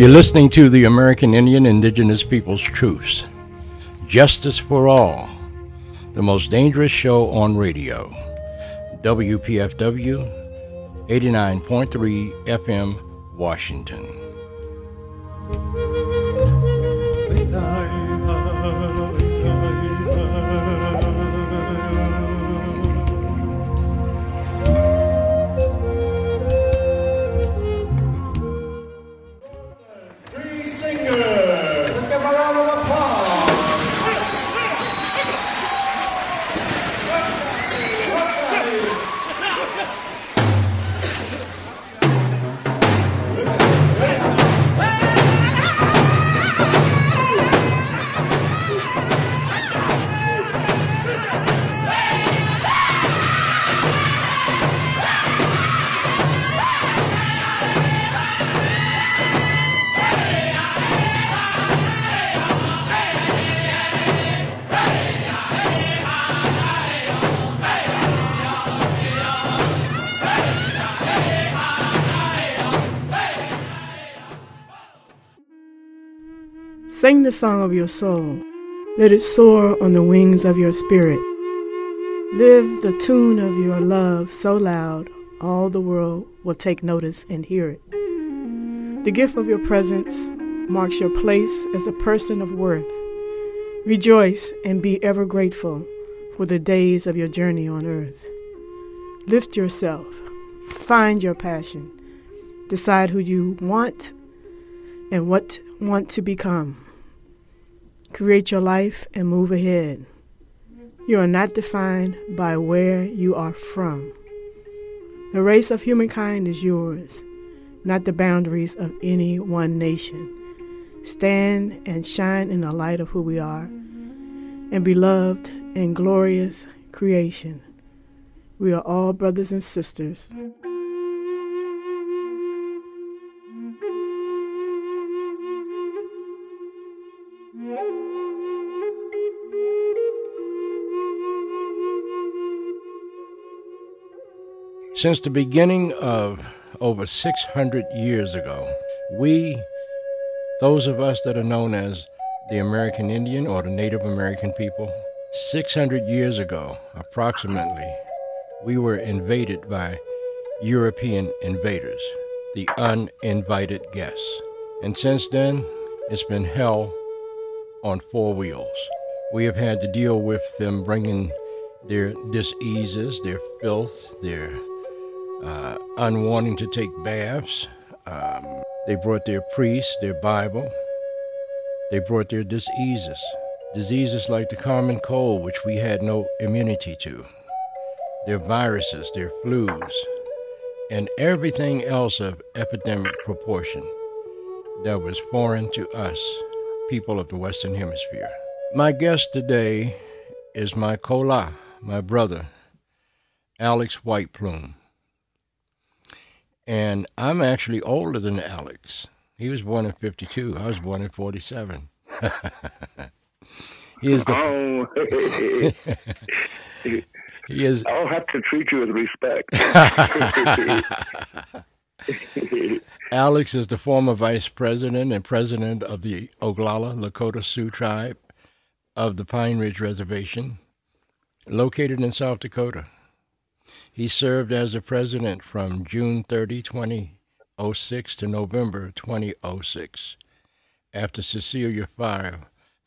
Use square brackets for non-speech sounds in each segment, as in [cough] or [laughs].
You're listening to the American Indian Indigenous Peoples Truths. Justice for All, the most dangerous show on radio. WPFW 89.3 FM, Washington. The song of your soul. Let it soar on the wings of your spirit. Live the tune of your love so loud all the world will take notice and hear it. The gift of your presence marks your place as a person of worth. Rejoice and be ever grateful for the days of your journey on earth. Lift yourself, find your passion, decide who you want and what want to become. Create your life and move ahead. You are not defined by where you are from. The race of humankind is yours, not the boundaries of any one nation. Stand and shine in the light of who we are, and beloved and glorious creation. We are all brothers and sisters. Since the beginning of over 600 years ago, we, those of us that are known as the American Indian or the Native American people, 600 years ago, approximately, we were invaded by European invaders, the uninvited guests. And since then, it's been hell on four wheels. We have had to deal with them bringing their diseases, their filth, their uh, unwanting to take baths. Um, they brought their priests, their Bible. They brought their diseases, diseases like the common cold, which we had no immunity to, their viruses, their flus, and everything else of epidemic proportion that was foreign to us, people of the Western Hemisphere. My guest today is my kola, my brother, Alex White Plume. And I'm actually older than Alex. He was born in 52. I was born in 47. [laughs] he is the. Oh. [laughs] he is. I'll have to treat you with respect. [laughs] Alex is the former vice president and president of the Oglala Lakota Sioux tribe of the Pine Ridge Reservation, located in South Dakota. He served as the president from June 30, 2006 to November 2006 after Cecilia Fire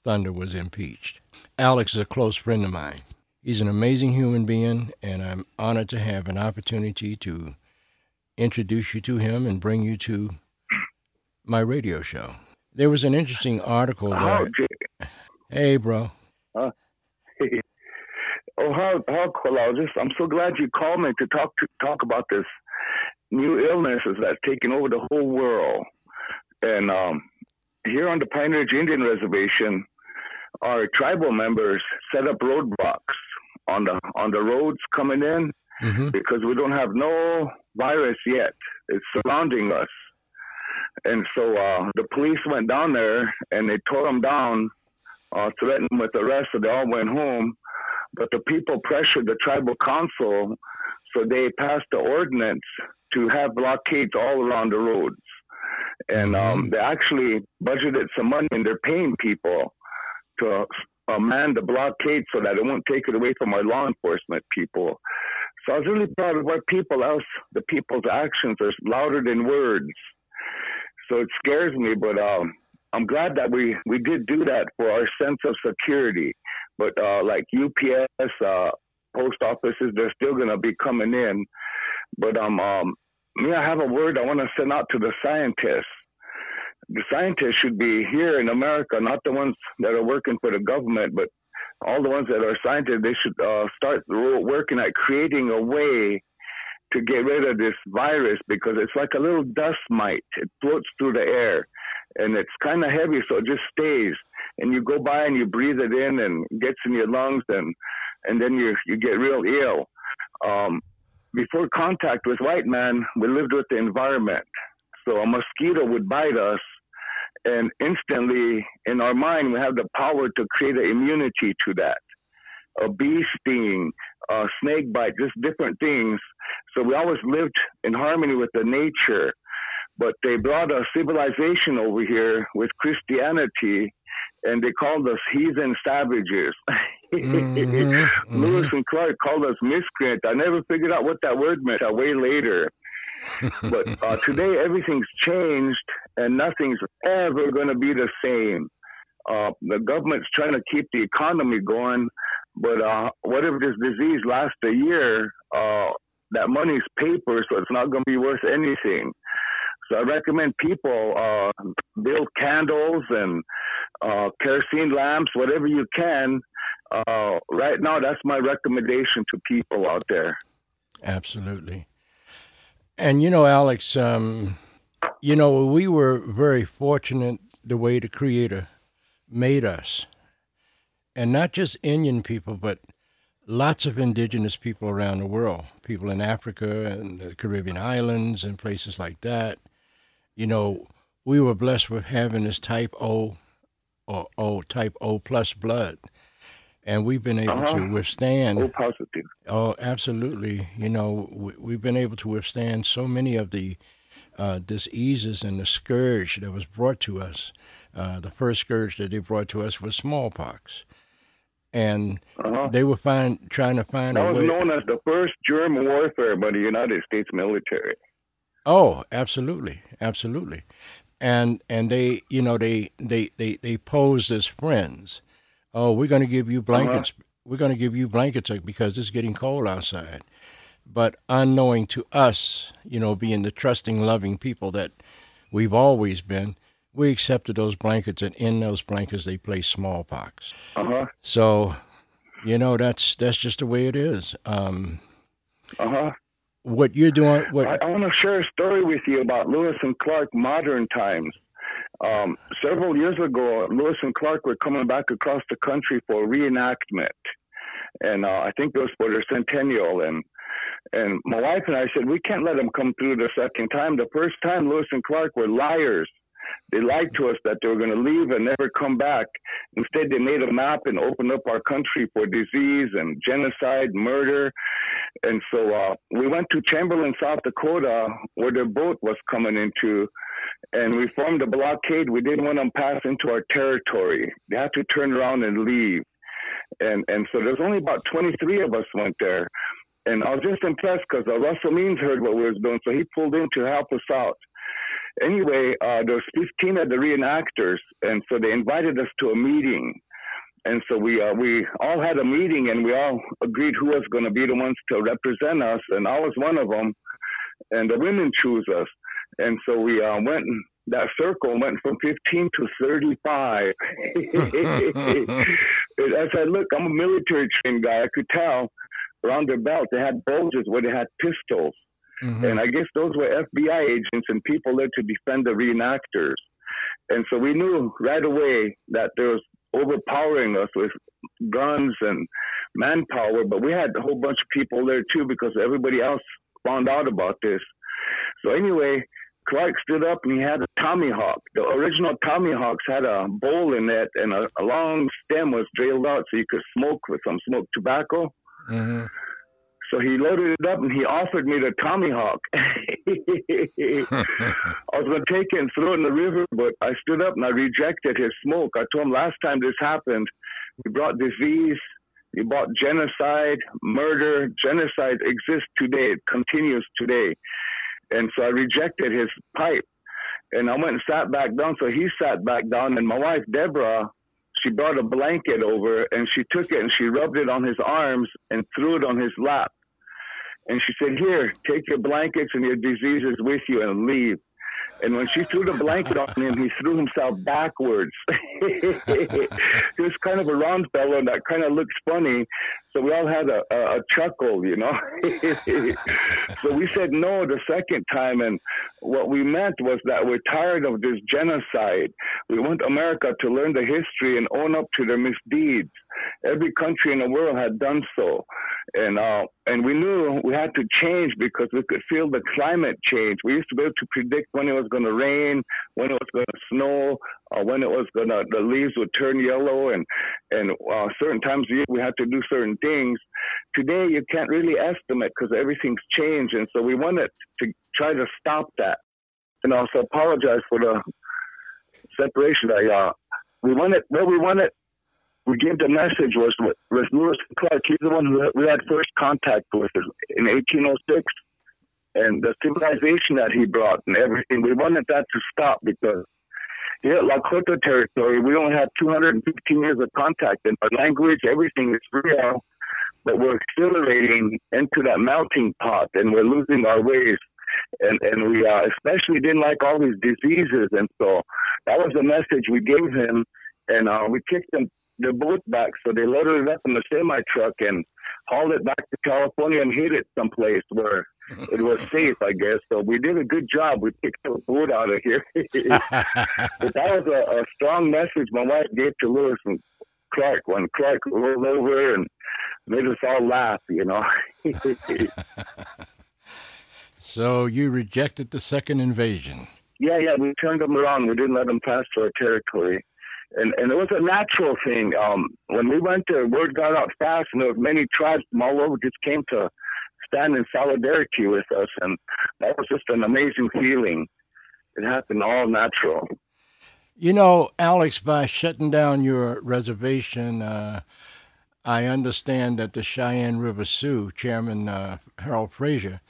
Thunder was impeached. Alex is a close friend of mine. He's an amazing human being, and I'm honored to have an opportunity to introduce you to him and bring you to my radio show. There was an interesting article that. Oh, hey, bro. Uh, [laughs] Oh, how how just i'm so glad you called me to talk to talk about this new illnesses that's taken over the whole world. And um, here on the Pine Ridge Indian Reservation, our tribal members set up roadblocks on the on the roads coming in mm-hmm. because we don't have no virus yet. It's surrounding us, and so uh, the police went down there and they tore them down, uh, threatened with arrest. So they all went home. But the people pressured the tribal council, so they passed the ordinance to have blockades all around the roads. and um, mm-hmm. they actually budgeted some money and they're paying people to uh, man the blockade so that it won't take it away from our law enforcement people. So I was really proud of what people else, the people's actions are louder than words. So it scares me, but um, I'm glad that we we did do that for our sense of security. But uh, like UPS, uh, post offices, they're still gonna be coming in. But um, um, me, I have a word I want to send out to the scientists. The scientists should be here in America, not the ones that are working for the government, but all the ones that are scientists. They should uh, start working at creating a way to get rid of this virus because it's like a little dust mite. It floats through the air and it's kind of heavy, so it just stays. And you go by and you breathe it in and it gets in your lungs and and then you you get real ill. Um, before contact with white man, we lived with the environment. So a mosquito would bite us, and instantly in our mind we have the power to create an immunity to that. A bee sting, a snake bite, just different things. So we always lived in harmony with the nature. But they brought a civilization over here with Christianity, and they called us heathen savages. mm-hmm, [laughs] Lewis and Clark called us miscreants. I never figured out what that word meant. I way later. but uh, [laughs] today everything's changed, and nothing's ever going to be the same. Uh, the government's trying to keep the economy going, but uh, what if this disease lasts a year? Uh, that money's paper, so it's not going to be worth anything. So I recommend people uh, build candles and uh, kerosene lamps, whatever you can. Uh, right now, that's my recommendation to people out there. Absolutely. And you know, Alex, um, you know, we were very fortunate the way the Creator made us, and not just Indian people, but lots of indigenous people around the world, people in Africa and the Caribbean islands and places like that you know, we were blessed with having this type O or O type O plus blood. And we've been able uh-huh. to withstand. O positive. Oh, absolutely. You know, we, have been able to withstand so many of the uh, diseases and the scourge that was brought to us. Uh, the first scourge that they brought to us was smallpox and uh-huh. they were find, trying to find that a was known as the first germ warfare by the United States military. Oh, absolutely, absolutely, and and they, you know, they they they they pose as friends. Oh, we're going to give you blankets. Uh-huh. We're going to give you blankets because it's getting cold outside. But unknowing to us, you know, being the trusting, loving people that we've always been, we accepted those blankets, and in those blankets they placed smallpox. Uh-huh. So, you know, that's that's just the way it is. Um, uh huh what you're doing. What I, I want to share a story with you about Lewis and Clark modern times. Um, several years ago, Lewis and Clark were coming back across the country for reenactment, and uh, I think it was for their centennial. And and my wife and I said we can't let them come through the second time. The first time, Lewis and Clark were liars. They lied to us that they were going to leave and never come back. Instead, they made a map and opened up our country for disease and genocide, murder. And so uh, we went to Chamberlain, South Dakota, where their boat was coming into, and we formed a blockade. We didn't want them pass into our territory. They had to turn around and leave. And and so there's only about 23 of us went there. And I was just impressed because uh, Russell Means heard what we was doing, so he pulled in to help us out. Anyway, uh, there was 15 of the reenactors, and so they invited us to a meeting. And so we uh, we all had a meeting, and we all agreed who was going to be the ones to represent us, and I was one of them. And the women chose us, and so we uh, went. That circle went from 15 to 35. [laughs] As I look, I'm a military trained guy. I could tell around their belt they had bulges where they had pistols. Mm-hmm. And I guess those were FBI agents and people there to defend the reenactors. And so we knew right away that there was overpowering us with guns and manpower, but we had a whole bunch of people there too because everybody else found out about this. So anyway, Clark stood up and he had a tomahawk. The original tomahawks had a bowl in it and a, a long stem was drilled out so you could smoke with some smoked tobacco. Mm-hmm. So he loaded it up and he offered me the Tommy Hawk. [laughs] I was going to take it and throw it in the river, but I stood up and I rejected his smoke. I told him last time this happened, he brought disease, he brought genocide, murder. Genocide exists today, it continues today. And so I rejected his pipe. And I went and sat back down. So he sat back down, and my wife, Deborah, she brought a blanket over and she took it and she rubbed it on his arms and threw it on his lap. And she said, Here, take your blankets and your diseases with you and leave. And when she threw the blanket on him, he threw himself backwards. [laughs] he was kind of a round fellow that kind of looks funny. So we all had a, a, a chuckle, you know. [laughs] so we said no the second time. And what we meant was that we're tired of this genocide. We want America to learn the history and own up to their misdeeds. Every country in the world had done so and uh, and we knew we had to change because we could feel the climate change. We used to be able to predict when it was going to rain, when it was going to snow, uh, when it was to the leaves would turn yellow, and and uh, certain times of year we had to do certain things. Today you can't really estimate because everything's changed, and so we wanted to try to stop that. And also apologize for the separation. I uh, we wanted what we wanted we gave the message was was Lewis Clark. He's the one who we had first contact with in 1806, and the civilization that he brought and everything. We wanted that to stop because here at Lakota territory, we only have 215 years of contact, and our language, everything is real, but we're accelerating into that melting pot, and we're losing our ways. And and we uh, especially didn't like all these diseases, and so that was the message we gave him and uh, we kicked him the boat back. So they loaded it up in the semi truck and hauled it back to California and hid it someplace where it was [laughs] safe, I guess. So we did a good job. We picked the boat out of here. [laughs] but that was a, a strong message my wife gave to Lewis and Clark when Clark rolled over and made us all laugh, you know. [laughs] so you rejected the second invasion. Yeah, yeah, we turned them around. We didn't let them pass to our territory and and it was a natural thing. Um, when we went there, word got out fast, and there were many tribes from all over just came to stand in solidarity with us, and that was just an amazing feeling. It happened all natural. You know, Alex, by shutting down your reservation, uh, I understand that the Cheyenne River Sioux chairman uh, Harold Frazier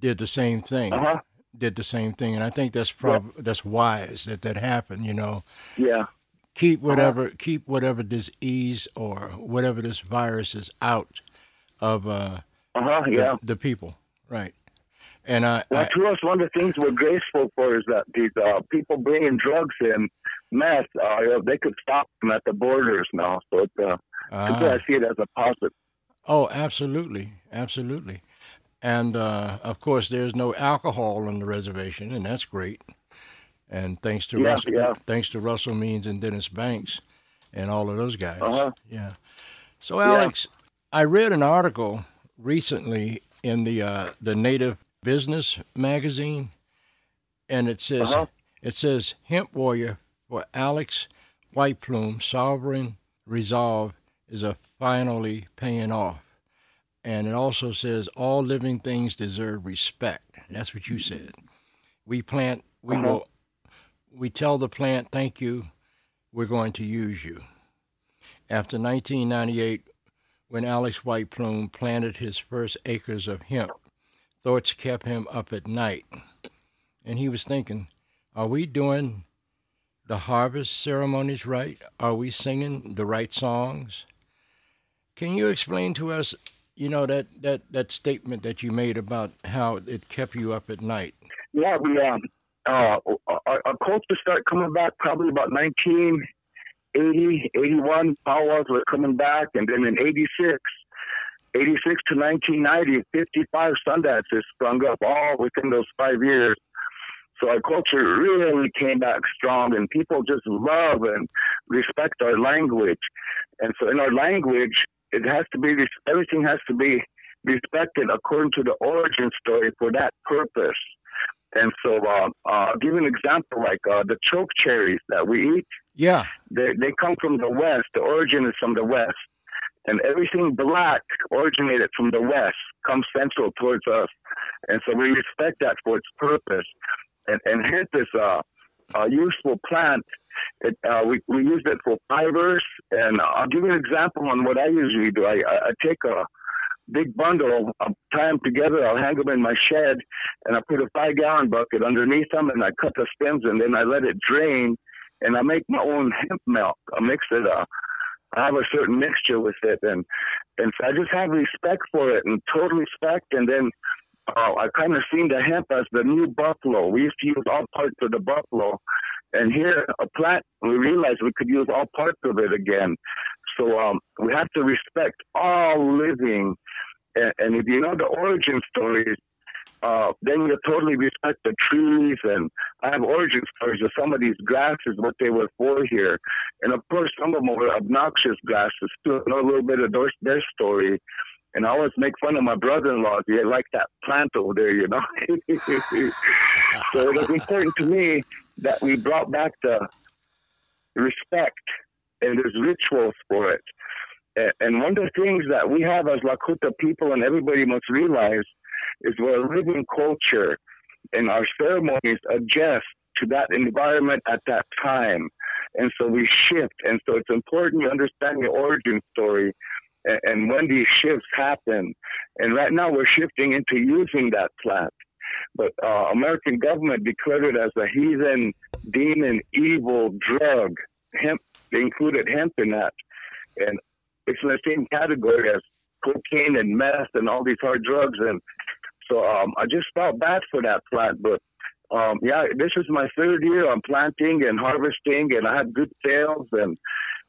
did the same thing. Uh-huh. Did the same thing, and I think that's prob- yeah. that's wise that that happened. You know. Yeah keep uh-huh. whatever uh-huh. keep whatever disease or whatever this virus is out of uh, uh-huh, yeah. the, the, people, right? And I, well, I, to us, one of the things we're grateful for is that these uh, people bringing drugs in, meth, uh, they could stop them at the borders now. So it's, uh, uh, I see it as a positive. Oh, absolutely, absolutely. And uh, of course, there's no alcohol on the reservation, and that's great and thanks to yeah, Russell, yeah. thanks to Russell Means and Dennis Banks, and all of those guys. Uh-huh. Yeah. So Alex, yeah. I read an article recently in the uh, the Native Business magazine, and it says uh-huh. it says hemp warrior for Alex White Plume sovereign resolve is a finally paying off. And it also says all living things deserve respect. That's what you said. We plant, we uh-huh. will we tell the plant, thank you, we're going to use you. After 1998, when Alex White Plume planted his first acres of hemp, thoughts kept him up at night. And he was thinking, are we doing the harvest ceremonies right? Are we singing the right songs? Can you explain to us, you know, that, that, that statement that you made about how it kept you up at night? Yeah, we um, uh, our, culture started coming back probably about 1980, 81. Powwows were coming back, and then in 86, 86 to 1990, 55 Sundances sprung up all within those five years. So our culture really came back strong, and people just love and respect our language. And so in our language, it has to be everything has to be respected according to the origin story for that purpose. And so, uh, uh, I'll give you an example like uh, the choke cherries that we eat. Yeah. They, they come from the West. The origin is from the West. and everything black originated from the west, comes central towards us, and so we respect that for its purpose. And and hemp is a, a useful plant. It, uh, we we use it for fibers, and I'll give you an example on what I usually do. I I, I take a big bundle, I'll tie them together, I'll hang them in my shed, and I put a five gallon bucket underneath them, and I cut the stems, and then I let it drain, and I make my own hemp milk. I mix it up. I have a certain mixture with it, and and so I just have respect for it and total respect. And then uh, I kind of seen the hemp as the new buffalo. We used to use all parts of the buffalo, and here a plant we realized we could use all parts of it again. So um, we have to respect all living, and, and if you know the origin stories, uh, then you totally respect the trees. And I have origin stories of some of these grasses, what they were for here. And of course, some of them were obnoxious grasses too. Know a little bit of their, their story. And I always make fun of my brother-in-law. They like that plant over there, you know. [laughs] so it was important to me that we brought back the respect and there's rituals for it. And one of the things that we have as Lakota people and everybody must realize is we're a living culture and our ceremonies adjust to that environment at that time. And so we shift. And so it's important you understand the origin story and, and when these shifts happen. And right now we're shifting into using that plant. But uh, American government declared it as a heathen, demon, evil drug. Hemp, they included hemp in that. And it's in the same category as cocaine and meth and all these hard drugs. And so um, I just felt bad for that plant, but um, yeah, this is my third year. I'm planting and harvesting, and I had good sales. And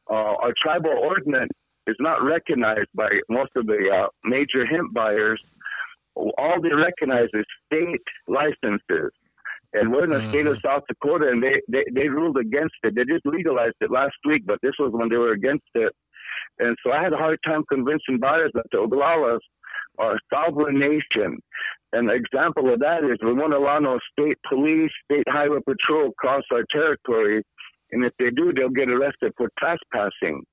uh, our tribal ordinance is not recognized by most of the uh, major hemp buyers. All they recognize is state licenses. And we're in the mm-hmm. state of mm-hmm. South Dakota, and they, they, they ruled against it. They just legalized it last week, but this was when they were against it. And so I had a hard time convincing buyers that the Oglalas are a sovereign nation. An example of that is we won't allow no state police, state highway patrol cross our territory. And if they do, they'll get arrested for trespassing.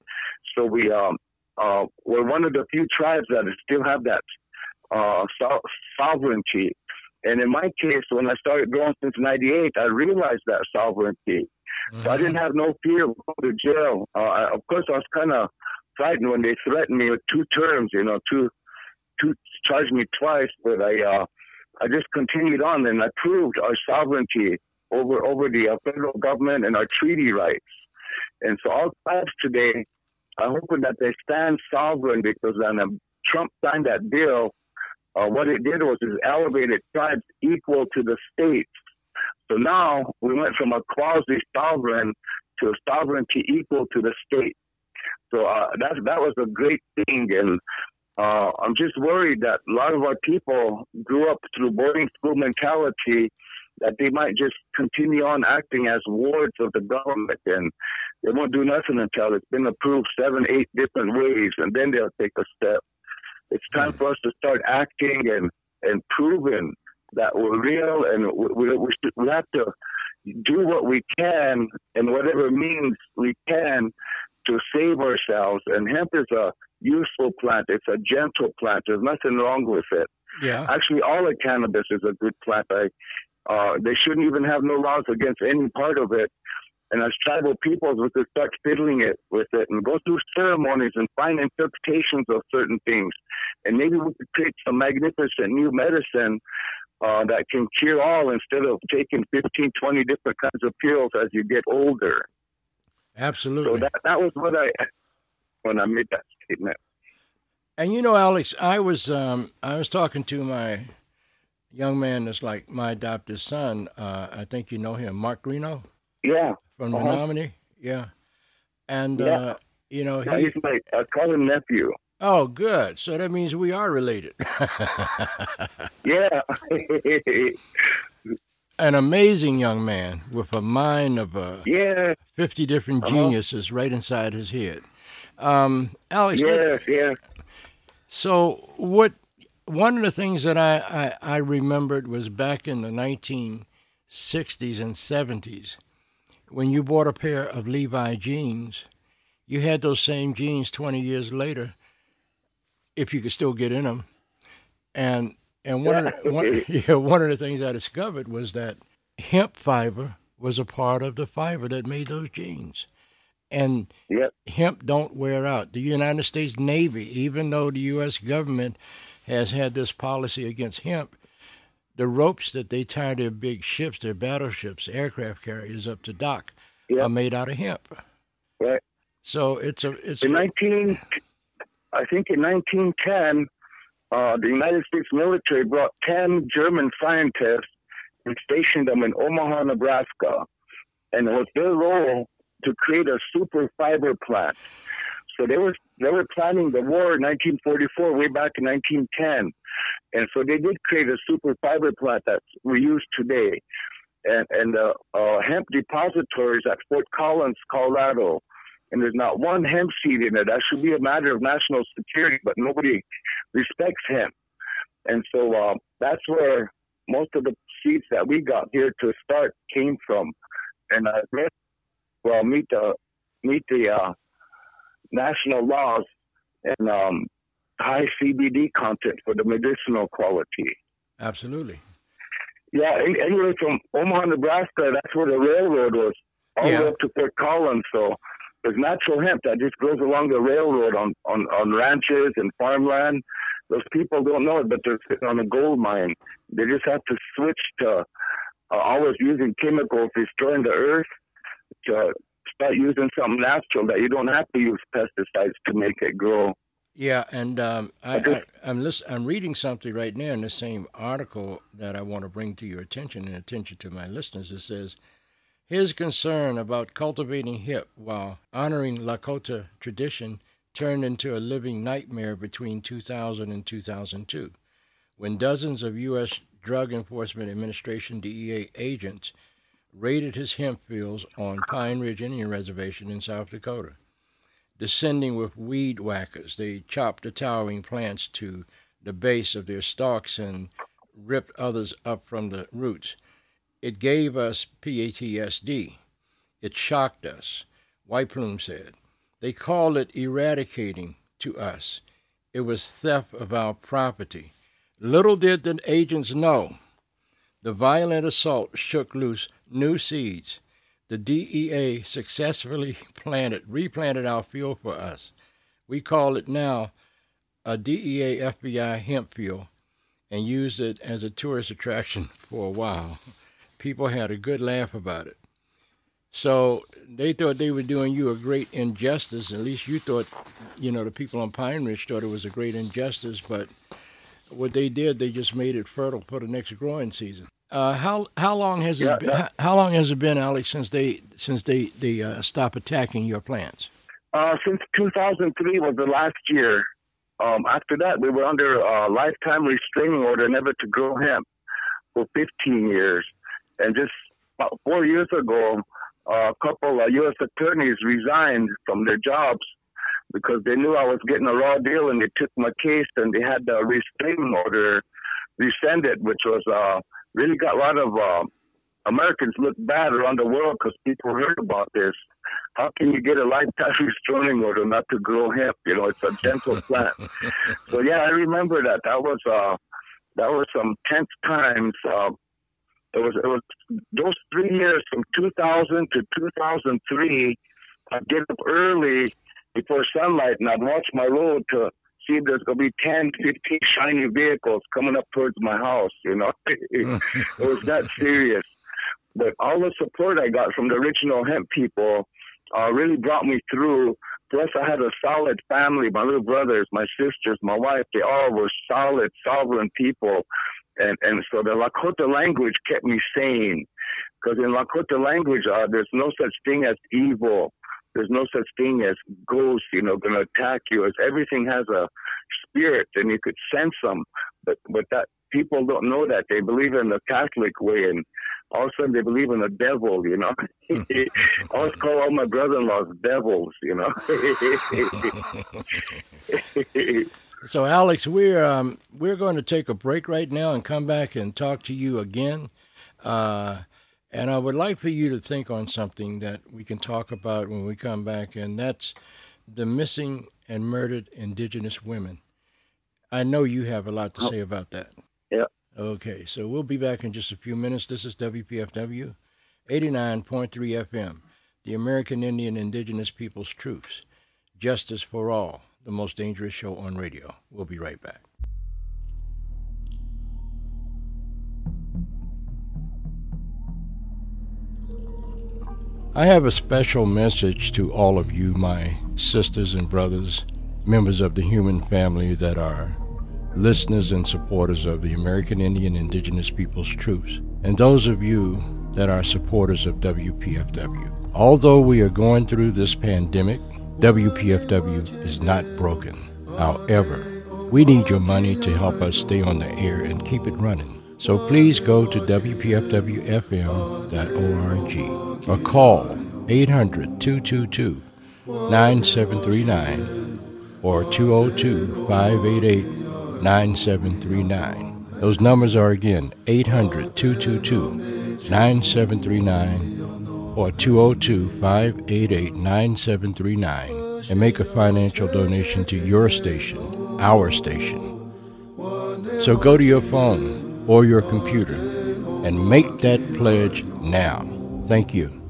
So we, um, uh, we're one of the few tribes that still have that uh, so- sovereignty. And in my case, when I started growing since '98, I realized that sovereignty. Mm-hmm. So I didn't mm-hmm. have no fear of going to jail. Uh, I, of course, I was kind of frightened when they threatened me with two terms, you know, two two charged me twice, but I uh, I just continued on and I proved our sovereignty over over the uh, federal government and our treaty rights. And so all tribes today are hoping that they stand sovereign because when um, Trump signed that bill, uh, what it did was it elevated tribes equal to the states. So now we went from a quasi sovereign to a sovereignty equal to the state. So uh, that that was a great thing, and uh, I'm just worried that a lot of our people grew up through boarding school mentality that they might just continue on acting as wards of the government and they won't do nothing until it's been approved seven, eight different ways, and then they'll take a step. It's time for us to start acting and and proving that we're real, and we we, should, we have to do what we can and whatever means we can to save ourselves. And hemp is a useful plant. It's a gentle plant. There's nothing wrong with it. Yeah. Actually, all of cannabis is a good plant. I, uh, they shouldn't even have no laws against any part of it. And as tribal peoples, we could start fiddling it with it and go through ceremonies and find interpretations of certain things. And maybe we could create some magnificent new medicine uh, that can cure all instead of taking 15, 20 different kinds of pills as you get older. Absolutely. So that, that was what I, when I made that statement. And you know, Alex, I was um, I was talking to my young man that's like my adopted son. Uh, I think you know him, Mark Greeno. Yeah. From uh-huh. Menominee. Yeah. And yeah. Uh, you know, yeah, he, he's my call him nephew. Oh, good. So that means we are related. [laughs] [laughs] yeah. An amazing young man with a mind of uh, yeah. 50 different uh-huh. geniuses right inside his head. Um, Alex. Yes, yes. So what? One of the things that I, I, I remembered was back in the 1960s and 70s, when you bought a pair of Levi jeans, you had those same jeans 20 years later, if you could still get in them. And and one of the, one, [laughs] yeah, one of the things I discovered was that hemp fiber was a part of the fiber that made those jeans. And yep. hemp don't wear out. The United States Navy, even though the U.S. government has had this policy against hemp, the ropes that they tie their big ships, their battleships, aircraft carriers up to dock, yep. are made out of hemp. Right. So it's a it's in a, 19. I think in 1910, uh, the United States military brought 10 German scientists and stationed them in Omaha, Nebraska, and it was their role to create a super fiber plant. So they were they were planning the war in 1944, way back in 1910, and so they did create a super fiber plant that we use today, and and the uh, hemp depositories at Fort Collins, Colorado, and there's not one hemp seed in it. That should be a matter of national security, but nobody respects hemp, and so uh, that's where most of the seeds that we got here to start came from, and I uh, well meet the meet the uh, national laws. And um, high CBD content for the medicinal quality. Absolutely. Yeah, anyway, from Omaha, Nebraska, that's where the railroad was, all yeah. the way up to Fort Collins. So there's natural hemp that just grows along the railroad on, on, on ranches and farmland. Those people don't know it, but they're sitting on a gold mine. They just have to switch to uh, always using chemicals, destroying the earth, to start using something natural that you don't have to use pesticides to make it grow. Yeah, and um, I, I, I'm listen, I'm reading something right now in the same article that I want to bring to your attention and attention to my listeners. It says his concern about cultivating hemp while honoring Lakota tradition turned into a living nightmare between 2000 and 2002, when dozens of U.S. Drug Enforcement Administration DEA agents raided his hemp fields on Pine Ridge Indian Reservation in South Dakota. Descending with weed whackers, they chopped the towering plants to the base of their stalks and ripped others up from the roots. It gave us PTSD. It shocked us, White Plume said. They called it eradicating to us. It was theft of our property. Little did the agents know the violent assault shook loose new seeds. The DEA successfully [laughs] planted, replanted our field for us. We call it now a DEA FBI hemp field and used it as a tourist attraction for a while. People had a good laugh about it. So they thought they were doing you a great injustice. At least you thought, you know, the people on Pine Ridge thought it was a great injustice. But what they did, they just made it fertile for the next growing season. Uh, how how long has yeah, it been, how, how, long has it been, Alex, since they since they they uh, stopped attacking your plants? Uh, since 2003 was the last year. Um, after that, we were under a lifetime restraining order, never to grow hemp, for 15 years. And just about four years ago, a couple of U.S. attorneys resigned from their jobs because they knew I was getting a raw deal, and they took my case and they had the restraining order rescinded, which was uh, really got a lot of uh, Americans look bad around the world because people heard about this. How can you get a lifetime [laughs] restraining order not to grow hemp? You know, it's a gentle [laughs] plant. so yeah, I remember that. That was uh, that was some tense times. Uh, it was it was those three years from 2000 to 2003. I'd get up early before sunlight and I'd watch my road to see if there's going to be 10, 15 shiny vehicles coming up towards my house, you know. [laughs] it was that serious. But all the support I got from the original hemp people uh, really brought me through. Plus, I had a solid family. My little brothers, my sisters, my wife, they all were solid, sovereign people. And, and so the Lakota language kept me sane. Because in Lakota language, uh, there's no such thing as evil there's no such thing as ghosts, you know, going to attack you. As everything has a spirit, and you could sense them. But but that people don't know that they believe in the Catholic way, and all of a sudden they believe in the devil. You know, [laughs] I always call all my brother-in-laws devils. You know. [laughs] so Alex, we're um, we're going to take a break right now and come back and talk to you again. Uh, and I would like for you to think on something that we can talk about when we come back, and that's the missing and murdered indigenous women. I know you have a lot to oh. say about that. Yeah. Okay, so we'll be back in just a few minutes. This is WPFW 89.3 FM, the American Indian Indigenous Peoples Truths, Justice for All, the most dangerous show on radio. We'll be right back. I have a special message to all of you, my sisters and brothers, members of the human family that are listeners and supporters of the American Indian Indigenous Peoples Truths, and those of you that are supporters of WPFW. Although we are going through this pandemic, WPFW is not broken. However, we need your money to help us stay on the air and keep it running. So please go to WPFWFM.org or call 800 222 9739 or 202 588 9739. Those numbers are again 800 222 9739 or 202 588 9739 and make a financial donation to your station, our station. So go to your phone or your computer and make that pledge now. Thank you.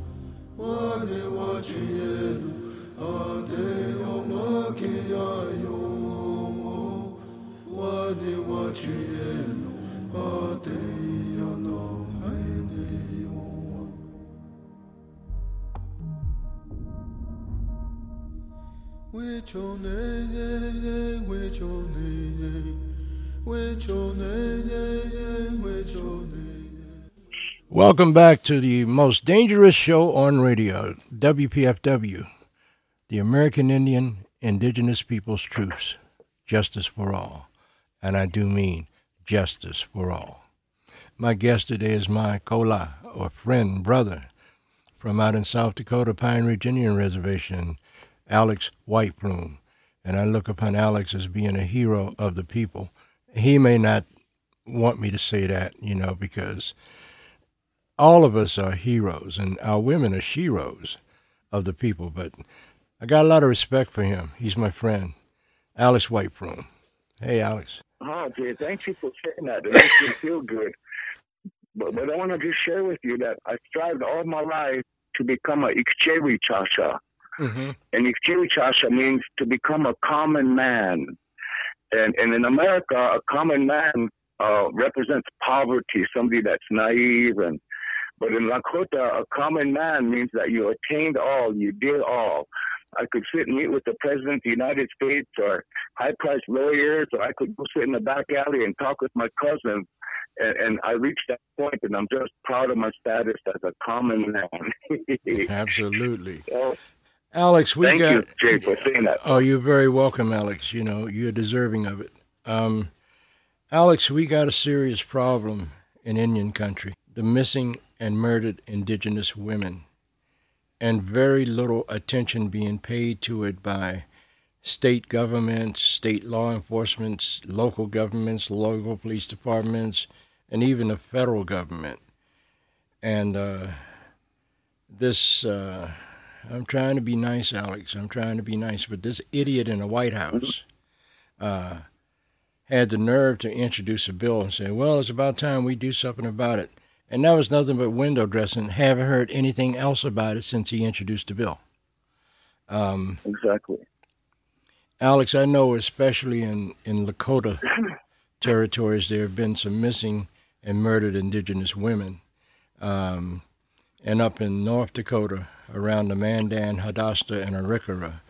Welcome back to the most dangerous show on radio, WPFW, the American Indian Indigenous Peoples Truths, Justice for All. And I do mean justice for all. My guest today is my kola, or friend, brother, from out in South Dakota, Pine Ridge Indian Reservation, Alex Whiteplume. And I look upon Alex as being a hero of the people he may not want me to say that, you know, because all of us are heroes and our women are sheroes of the people. But I got a lot of respect for him. He's my friend, Alex Whiteplume. Hey, Alex. Oh, dear. Thank you for saying that. It makes me feel good. But, but I want to just share with you that I strived all my life to become a Ikchewi Chasha. Mm-hmm. And Ikchewi Chasha means to become a common man. And, and in America, a common man uh, represents poverty, somebody that's naive. And but in Lakota, a common man means that you attained all, you did all. I could sit and meet with the president of the United States or high-priced lawyers, or I could go sit in the back alley and talk with my cousins. And, and I reached that point, and I'm just proud of my status as a common man. [laughs] Absolutely. So, Alex, we Thank got. you, Jay, for saying that. Oh, you're very welcome, Alex. You know, you're deserving of it. Um, Alex, we got a serious problem in Indian country the missing and murdered indigenous women, and very little attention being paid to it by state governments, state law enforcement, local governments, local police departments, and even the federal government. And uh, this. Uh, I'm trying to be nice, Alex. I'm trying to be nice. But this idiot in the White House uh, had the nerve to introduce a bill and say, well, it's about time we do something about it. And that was nothing but window dressing. Haven't heard anything else about it since he introduced the bill. Um, exactly. Alex, I know especially in, in Lakota [clears throat] territories, there have been some missing and murdered indigenous women. Um, and up in North Dakota, around the Mandan, Hidatsa, and Arikara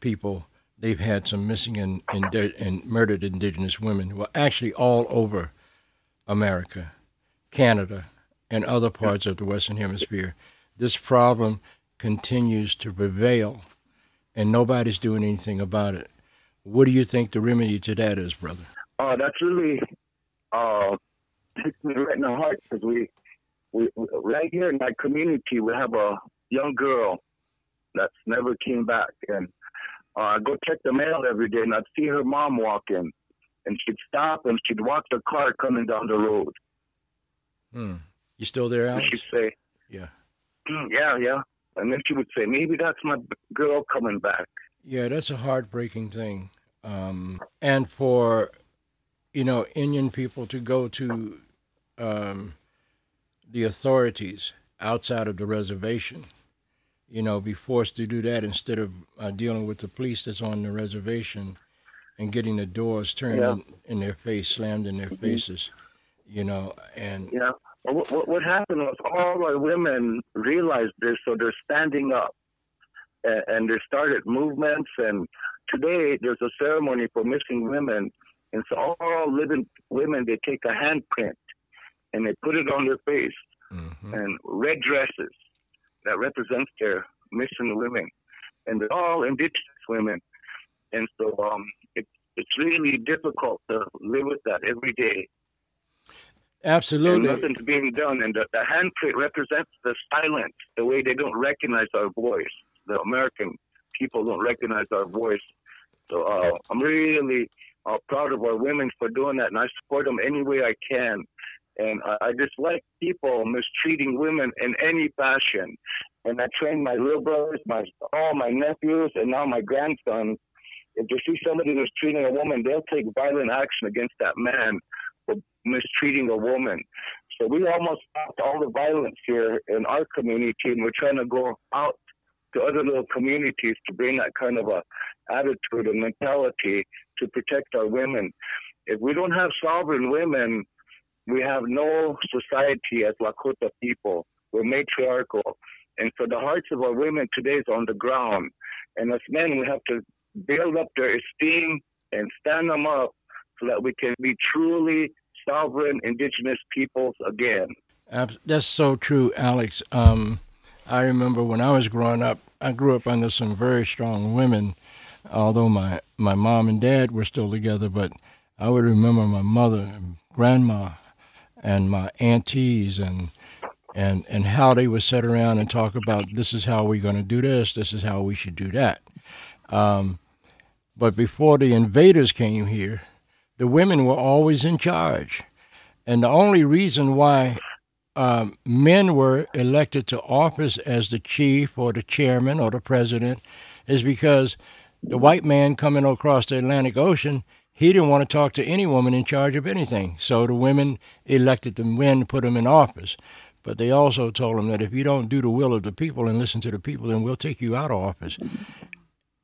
people, they've had some missing and, and, and murdered indigenous women. Well, actually, all over America, Canada, and other parts of the Western Hemisphere. This problem continues to prevail, and nobody's doing anything about it. What do you think the remedy to that is, brother? Oh, that's really uh, hits me right in the heart because we, we, right here in my community, we have a young girl that's never came back. And uh, I go check the mail every day, and I'd see her mom walking, and she'd stop and she'd watch the car coming down the road. Hmm. You still there, Alex? she'd say, "Yeah, mm, yeah, yeah," and then she would say, "Maybe that's my girl coming back." Yeah, that's a heartbreaking thing. Um, and for you know, Indian people to go to um, the authorities outside of the reservation. You know, be forced to do that instead of uh, dealing with the police that's on the reservation and getting the doors turned yeah. in, in, their face, slammed in their mm-hmm. faces. You know, and yeah. What, what happened was all the women realized this, so they're standing up, and, and they started movements. And today there's a ceremony for missing women, and so all living women they take a handprint and they put it on their face, mm-hmm. and red dresses that represents their missing women, and they're all indigenous women, and so um, it, it's really difficult to live with that every day. Absolutely. And nothing's being done. And the, the handprint represents the silence, the way they don't recognize our voice. The American people don't recognize our voice. So uh, I'm really uh, proud of our women for doing that, and I support them any way I can. And I, I dislike people mistreating women in any fashion. And I train my little brothers, my all my nephews, and now my grandsons. If they see somebody mistreating a woman, they'll take violent action against that man mistreating a woman. So we almost stopped all the violence here in our community, and we're trying to go out to other little communities to bring that kind of a attitude and mentality to protect our women. If we don't have sovereign women, we have no society as Lakota people. We're matriarchal. And so the hearts of our women today is on the ground. And as men, we have to build up their esteem and stand them up so that we can be truly sovereign indigenous peoples again. That's so true, Alex. Um, I remember when I was growing up, I grew up under some very strong women, although my, my mom and dad were still together, but I would remember my mother and grandma and my aunties and and and how they would sit around and talk about this is how we're going to do this, this is how we should do that. Um, but before the invaders came here, the women were always in charge. And the only reason why um, men were elected to office as the chief or the chairman or the president is because the white man coming across the Atlantic Ocean, he didn't want to talk to any woman in charge of anything. So the women elected the men to put him in office. But they also told him that if you don't do the will of the people and listen to the people, then we'll take you out of office.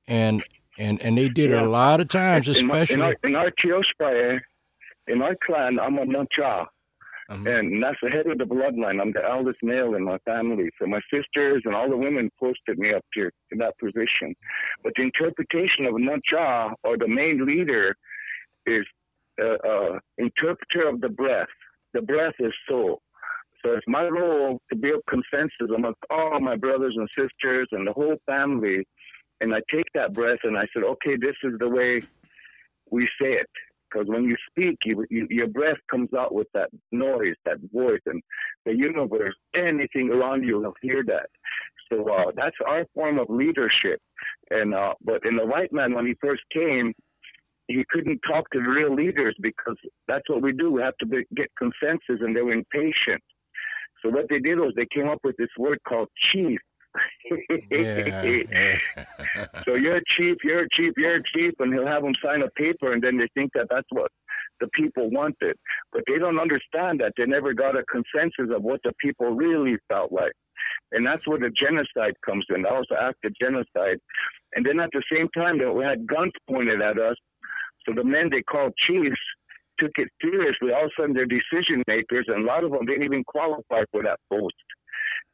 And and and they did yeah. it a lot of times, especially in, our, in our in our clan. I'm a Nancha, um, and that's the head of the bloodline. I'm the eldest male in my family, so my sisters and all the women posted me up to, to that position. But the interpretation of Nancha or the main leader is uh, uh, interpreter of the breath. The breath is soul. So it's my role to build consensus amongst all my brothers and sisters and the whole family and I take that breath and I said, okay, this is the way we say it. Because when you speak, you, you, your breath comes out with that noise, that voice, and the universe, anything around you will hear that. So uh, that's our form of leadership. And uh, but in the white man, when he first came, he couldn't talk to the real leaders because that's what we do. We have to be, get consensus, and they were impatient. So what they did was they came up with this word called chief, [laughs] so you're chief, you're chief, you're chief, and he'll have them sign a paper, and then they think that that's what the people wanted. But they don't understand that they never got a consensus of what the people really felt like. And that's where the genocide comes in. That was the act of genocide. And then at the same time, that we had guns pointed at us. So the men they called chiefs took it seriously. All of a sudden, they're decision makers, and a lot of them didn't even qualify for that post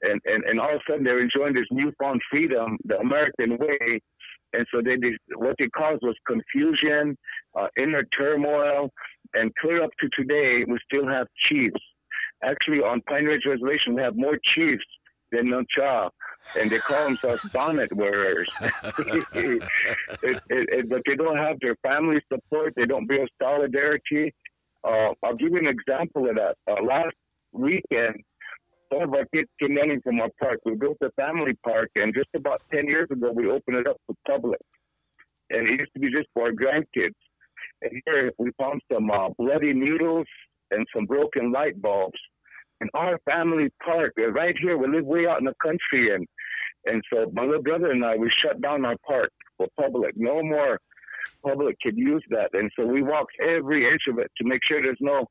and, and, and all of a sudden they're enjoying this newfound freedom, the American way. And so they, they what they caused was confusion, uh, inner turmoil, and clear up to today, we still have chiefs. Actually, on Pine Ridge Reservation, we have more chiefs than Nuncha, and they call themselves [laughs] bonnet wearers. [laughs] it, it, it, but they don't have their family support. They don't build solidarity. Uh, I'll give you an example of that. Uh, last weekend, some of our kids came running from our park. We built a family park, and just about 10 years ago, we opened it up to public. And it used to be just for our grandkids. And here we found some uh, bloody needles and some broken light bulbs. And our family park, right here, we live way out in the country. And, and so my little brother and I, we shut down our park for public. No more public could use that. And so we walked every inch of it to make sure there's no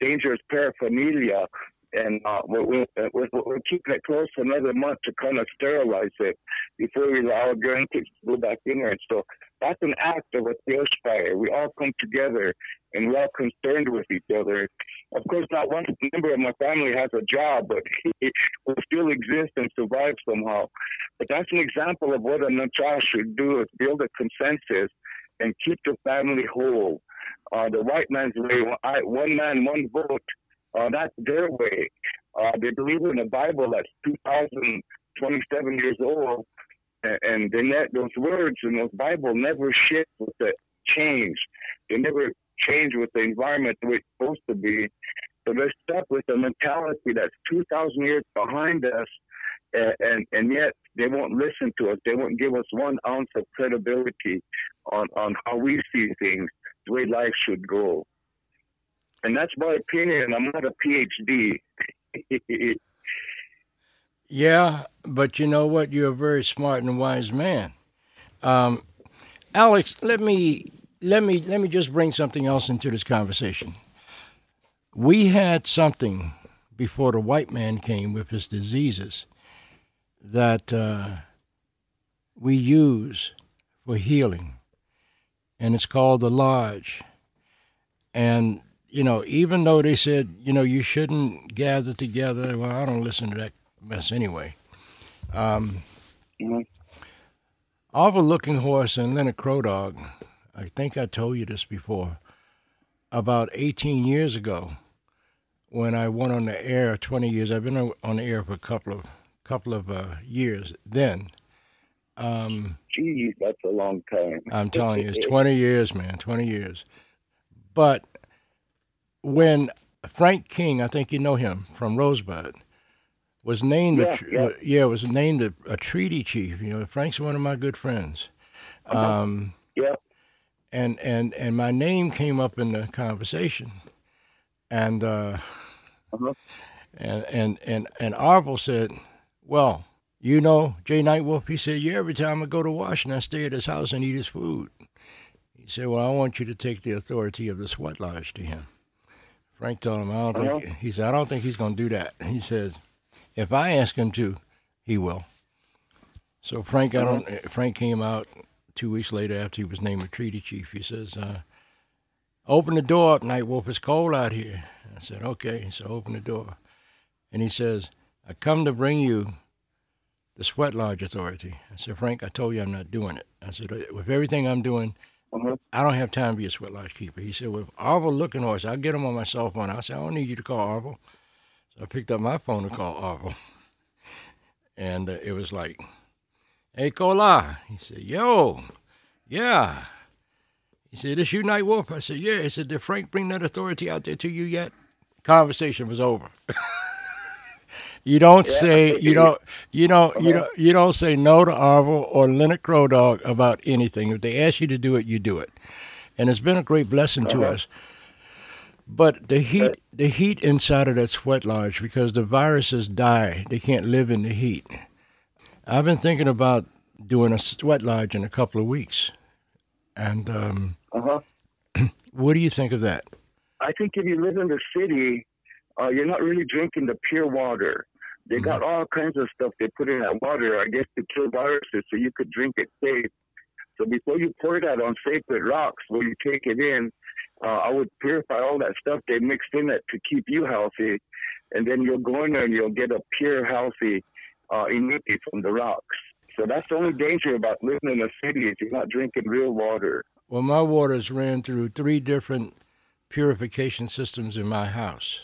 dangerous paraphernalia and uh, we're, uh, we're, we're, keeping it closed for another month to kind of sterilize it before we allow grandkids to go back in there. And so that's an act of a fire. We all come together and we're all concerned with each other. Of course, not one member of my family has a job, but [laughs] he will still exist and survive somehow. But that's an example of what a Nachal should do is build a consensus and keep the family whole. Uh, the white man's way, one man, one vote, uh, that's their way. Uh, they believe in a Bible that's 2,027 years old, and, and they ne- those words in those Bible never shift with the change. They never change with the environment the way it's supposed to be. So they're stuck with a mentality that's 2,000 years behind us, and, and, and yet they won't listen to us. They won't give us one ounce of credibility on, on how we see things, the way life should go and that's my opinion. I'm not a PhD. [laughs] yeah, but you know what? You're a very smart and wise man. Um, Alex, let me let me let me just bring something else into this conversation. We had something before the white man came with his diseases that uh, we use for healing, and it's called the lodge. And you know, even though they said, you know, you shouldn't gather together, well, I don't listen to that mess anyway. Um, mm-hmm. Arvel Looking Horse and Leonard Crow Dog, I think I told you this before, about 18 years ago when I went on the air 20 years. I've been on the air for a couple of couple of uh, years then. Um, Geez, that's a long time. I'm telling you, it's [laughs] 20 years, man, 20 years. But when Frank King, I think you know him from Rosebud, was named yeah, a, yeah. yeah was named a, a, treaty chief. You know, Frank's one of my good friends. Uh-huh. Um, yeah. And and and my name came up in the conversation, and uh, uh-huh. and and and and Arvel said, "Well, you know, Jay Nightwolf." He said, "Yeah, every time I go to Washington, I stay at his house and eat his food." He said, "Well, I want you to take the authority of the sweat lodge to him." Frank told him, I don't uh-huh. think, he said, I don't think he's going to do that. He says, if I ask him to, he will. So Frank, uh-huh. I don't, Frank came out two weeks later after he was named a treaty chief. He says, uh, open the door up, Night Wolf. It's cold out here. I said, okay. So open the door. And he says, I come to bring you the Sweat Lodge Authority. I said, Frank, I told you I'm not doing it. I said, with everything I'm doing, Mm-hmm. I don't have time to be a sweat lodge keeper. He said, well, Arvel looking horse, I'll get him on my cell phone. I said, I don't need you to call Arvel. So I picked up my phone to call Arvel. [laughs] And uh, it was like, hey, Kola. He said, yo, yeah. He said, this you, Night Wolf? I said, yeah. He said, did Frank bring that authority out there to you yet? Conversation was over. [laughs] You don't yeah. say you don't you don't you don't you don't say no to Arvel or Leonard Crow Dog about anything. If they ask you to do it, you do it, and it's been a great blessing uh-huh. to us. But the heat the heat inside of that sweat lodge because the viruses die. They can't live in the heat. I've been thinking about doing a sweat lodge in a couple of weeks, and um, uh-huh. [clears throat] what do you think of that? I think if you live in the city, uh, you're not really drinking the pure water. They got mm-hmm. all kinds of stuff they put in that water, I guess, to kill viruses so you could drink it safe. So before you pour that on sacred rocks where you take it in, uh, I would purify all that stuff they mixed in it to keep you healthy. And then you'll go in there and you'll get a pure, healthy uh, immunity from the rocks. So that's the only danger about living in a city is you're not drinking real water. Well, my water's ran through three different purification systems in my house.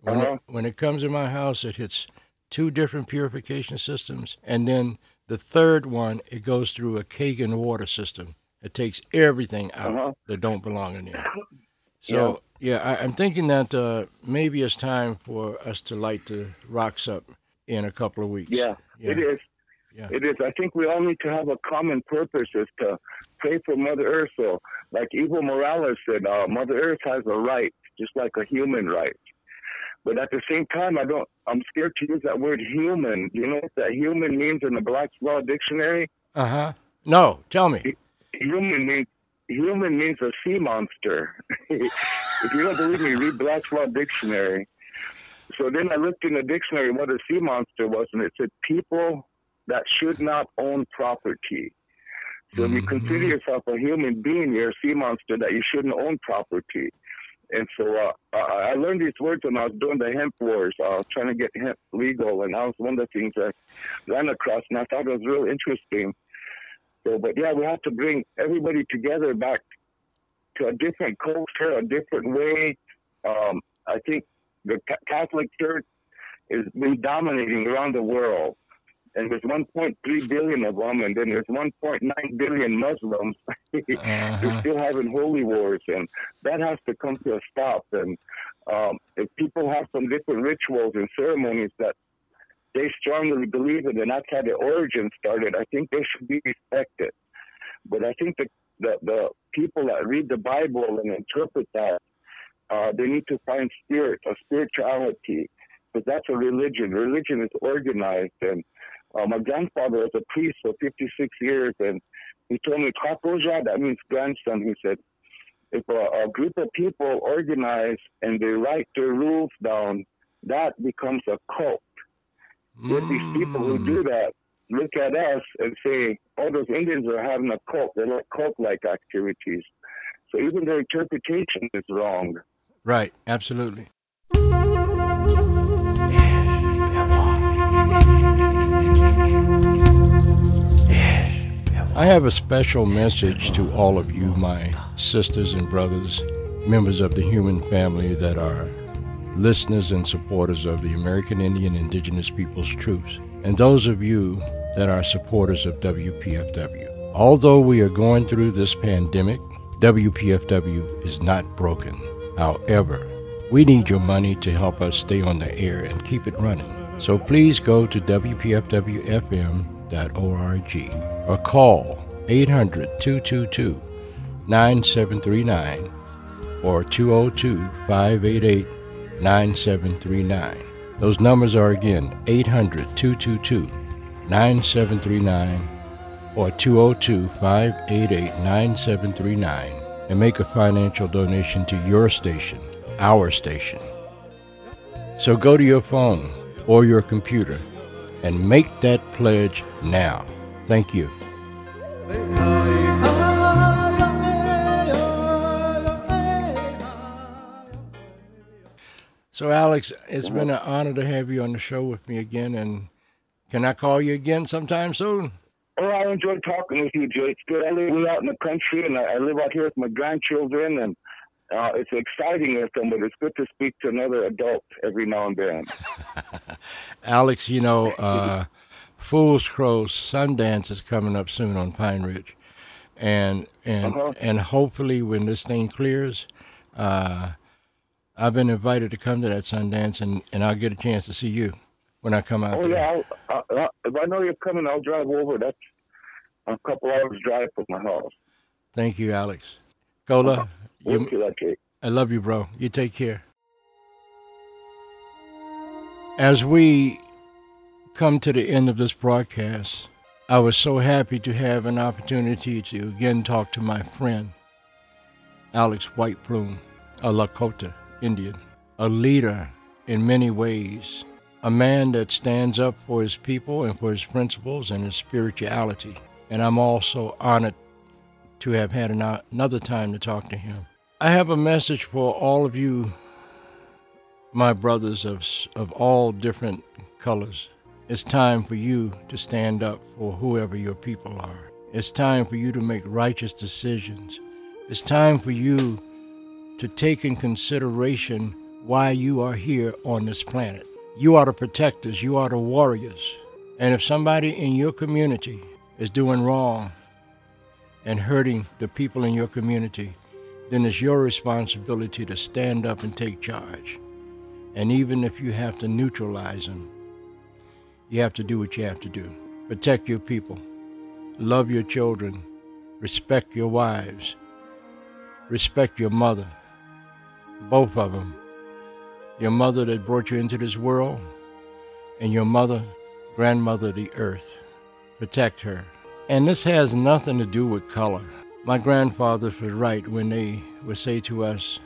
When, uh-huh. it, when it comes in my house, it hits two different purification systems, and then the third one it goes through a Kangen water system. It takes everything out uh-huh. that don't belong in there. So yeah, yeah I, am thinking that uh, maybe it's time for us to light the rocks up in a couple of weeks. Yeah, yeah. it is. Yeah. It is. I think we all need to have a common purpose is to pray for Mother Earth. So, like Evo Morales said, uh, Mother Earth has a right, just like a human right. But at the same time, I don't. I'm scared to use that word human. You know what that human means in the Black's Law Dictionary? Uh huh. No, tell me. Human means human means a sea monster. [laughs] if you don't believe me, read Black's Law Dictionary. So then I looked in the dictionary what a sea monster was, and it said people that should not own property. So if you mm-hmm. consider yourself a human being, you're a sea monster that you shouldn't own property. And so uh, I learned these words when I was doing the hemp wars, uh, trying to get hemp legal, and that was one of the things I ran across, and I thought it was really interesting. So, but yeah, we have to bring everybody together back to a different culture, a different way. Um, I think the Catholic Church is dominating around the world and there's 1.3 billion of them, and then there's 1.9 billion Muslims. [laughs] uh-huh. They're still having holy wars, and that has to come to a stop. And um, if people have some different rituals and ceremonies that they strongly believe in, and that's how the origin started, I think they should be respected. But I think the the, the people that read the Bible and interpret that, uh, they need to find spirit, a spirituality, because that's a religion. Religion is organized and uh, my grandfather was a priest for 56 years, and he told me, Takoja, that means grandson. He said, if a, a, group of people organize and they write their rules down, that becomes a cult. Mm. These people who do that, look at us and say, oh, those Indians are having a cult. They're like cult-like activities. So even their interpretation is wrong. Right, absolutely. I have a special message to all of you, my sisters and brothers, members of the human family that are listeners and supporters of the American Indian Indigenous Peoples Truths, and those of you that are supporters of WPFW. Although we are going through this pandemic, WPFW is not broken. However, we need your money to help us stay on the air and keep it running. So please go to WPFWFM org or call 800 222 9739 or 202 588 9739. Those numbers are again 800 222 9739 or 202 588 9739 and make a financial donation to your station, our station. So go to your phone or your computer and make that pledge now. Thank you. So, Alex, it's been an honor to have you on the show with me again. And can I call you again sometime soon? Oh, I enjoy talking with you, Jay. It's good. I live out in the country, and I live out here with my grandchildren, and uh, it's exciting with them, but it's good to speak to another adult every now and then. [laughs] Alex, you know, uh, Fool's Crow Sundance is coming up soon on Pine Ridge, and and uh-huh. and hopefully when this thing clears, uh, I've been invited to come to that Sundance, and, and I'll get a chance to see you when I come out. Oh there. yeah, I'll, if I know you're coming, I'll drive over. That's a couple hours drive from my house. Thank you, Alex. Kola, uh-huh. You, I love you, bro. You take care. As we come to the end of this broadcast, I was so happy to have an opportunity to again talk to my friend, Alex White Plume, a Lakota Indian, a leader in many ways, a man that stands up for his people and for his principles and his spirituality. And I'm also honored to have had another time to talk to him. I have a message for all of you, my brothers of, of all different colors. It's time for you to stand up for whoever your people are. It's time for you to make righteous decisions. It's time for you to take in consideration why you are here on this planet. You are the protectors, you are the warriors. And if somebody in your community is doing wrong and hurting the people in your community, then it's your responsibility to stand up and take charge. And even if you have to neutralize them, you have to do what you have to do. Protect your people, love your children, respect your wives, respect your mother, both of them. Your mother that brought you into this world, and your mother, grandmother, the earth. Protect her. And this has nothing to do with color. My grandfathers were right when they would say to us,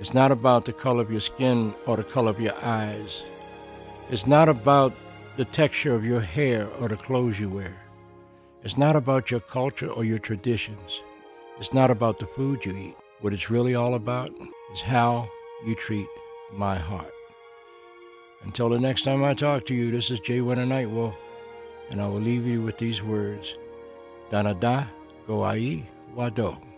It's not about the color of your skin or the color of your eyes. It's not about the texture of your hair or the clothes you wear. It's not about your culture or your traditions. It's not about the food you eat. What it's really all about is how you treat my heart. Until the next time I talk to you, this is Jay Winter Nightwolf, and I will leave you with these words. Danada Goai Wado.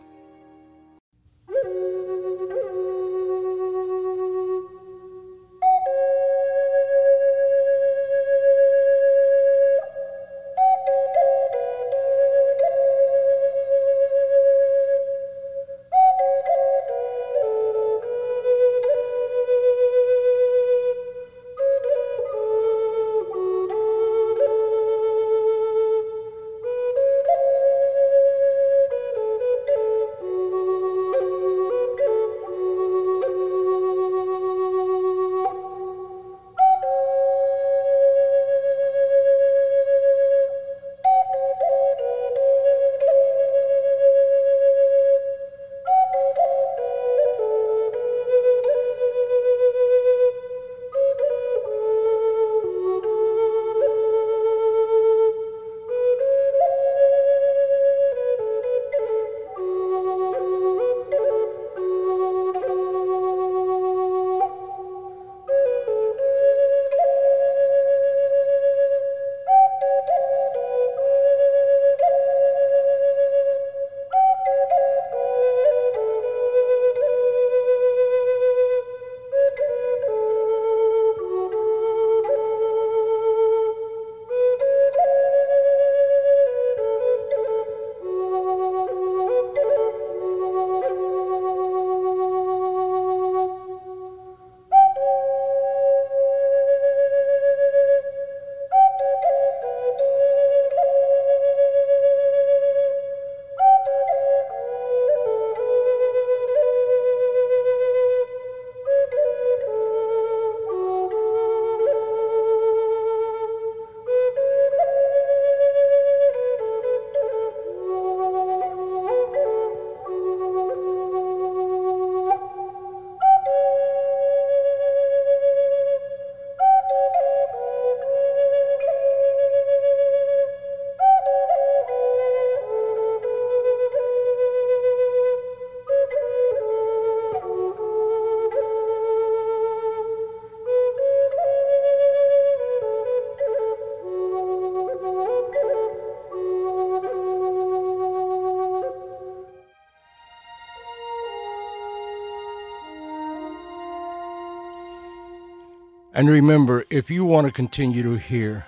And remember, if you want to continue to hear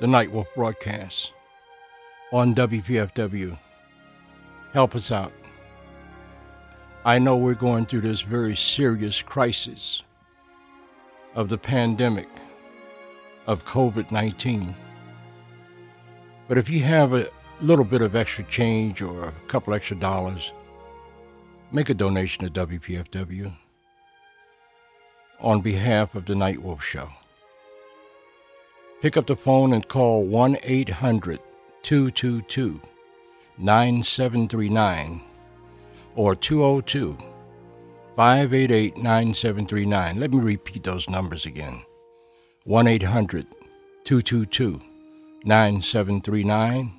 the Nightwolf broadcast on WPFW, help us out. I know we're going through this very serious crisis of the pandemic of COVID 19. But if you have a little bit of extra change or a couple extra dollars, make a donation to WPFW on behalf of the Nightwolf Show. Pick up the phone and call 1 800 222 9739 or 202 588 9739. Let me repeat those numbers again 1 800 222 9739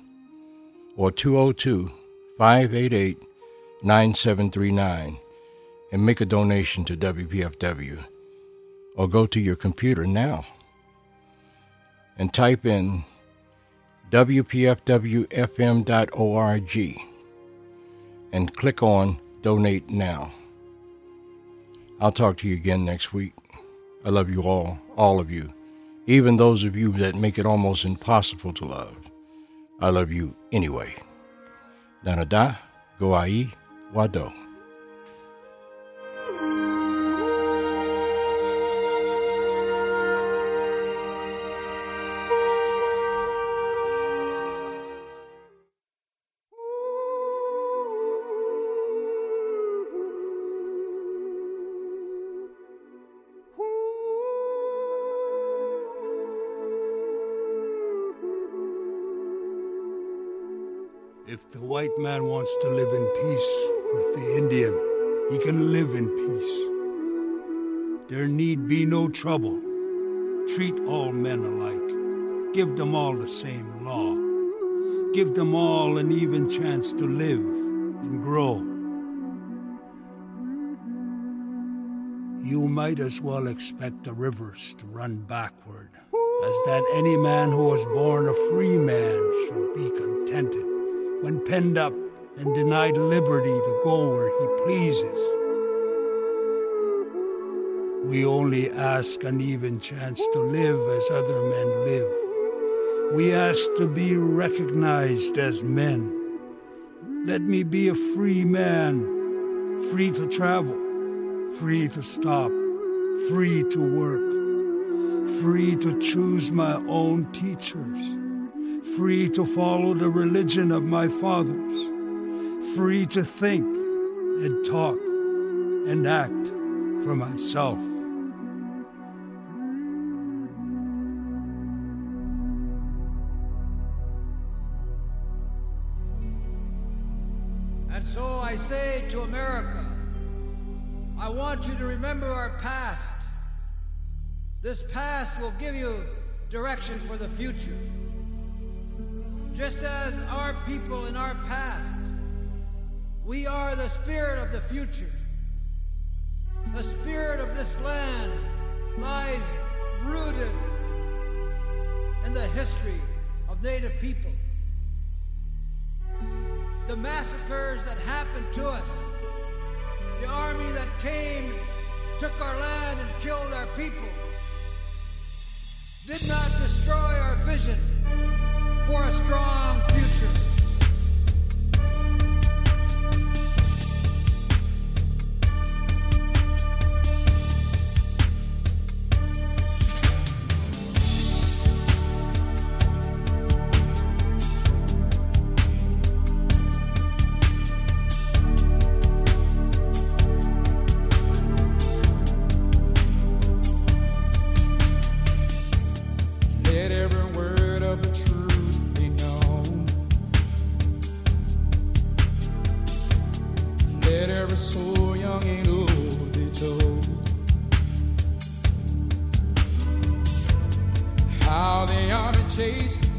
or 202 588 9739 and make a donation to WPFW or go to your computer now and type in wpfwfm.org and click on Donate Now. I'll talk to you again next week. I love you all, all of you, even those of you that make it almost impossible to love. I love you anyway. Danada, Goai, Wado. The white man wants to live in peace with the Indian, he can live in peace. There need be no trouble. Treat all men alike. Give them all the same law. Give them all an even chance to live and grow. You might as well expect the rivers to run backward as that any man who was born a free man should be contented when penned up and denied liberty to go where he pleases. We only ask an even chance to live as other men live. We ask to be recognized as men. Let me be a free man, free to travel, free to stop, free to work, free to choose my own teachers, free to follow the religion of my fathers free to think and talk and act for myself. And so I say to America, I want you to remember our past. This past will give you direction for the future. Just as our people in our past we are the spirit of the future. The spirit of this land lies rooted in the history of Native people. The massacres that happened to us, the army that came, took our land and killed our people, did not destroy our vision for a strong future. so young and old, they told. How chased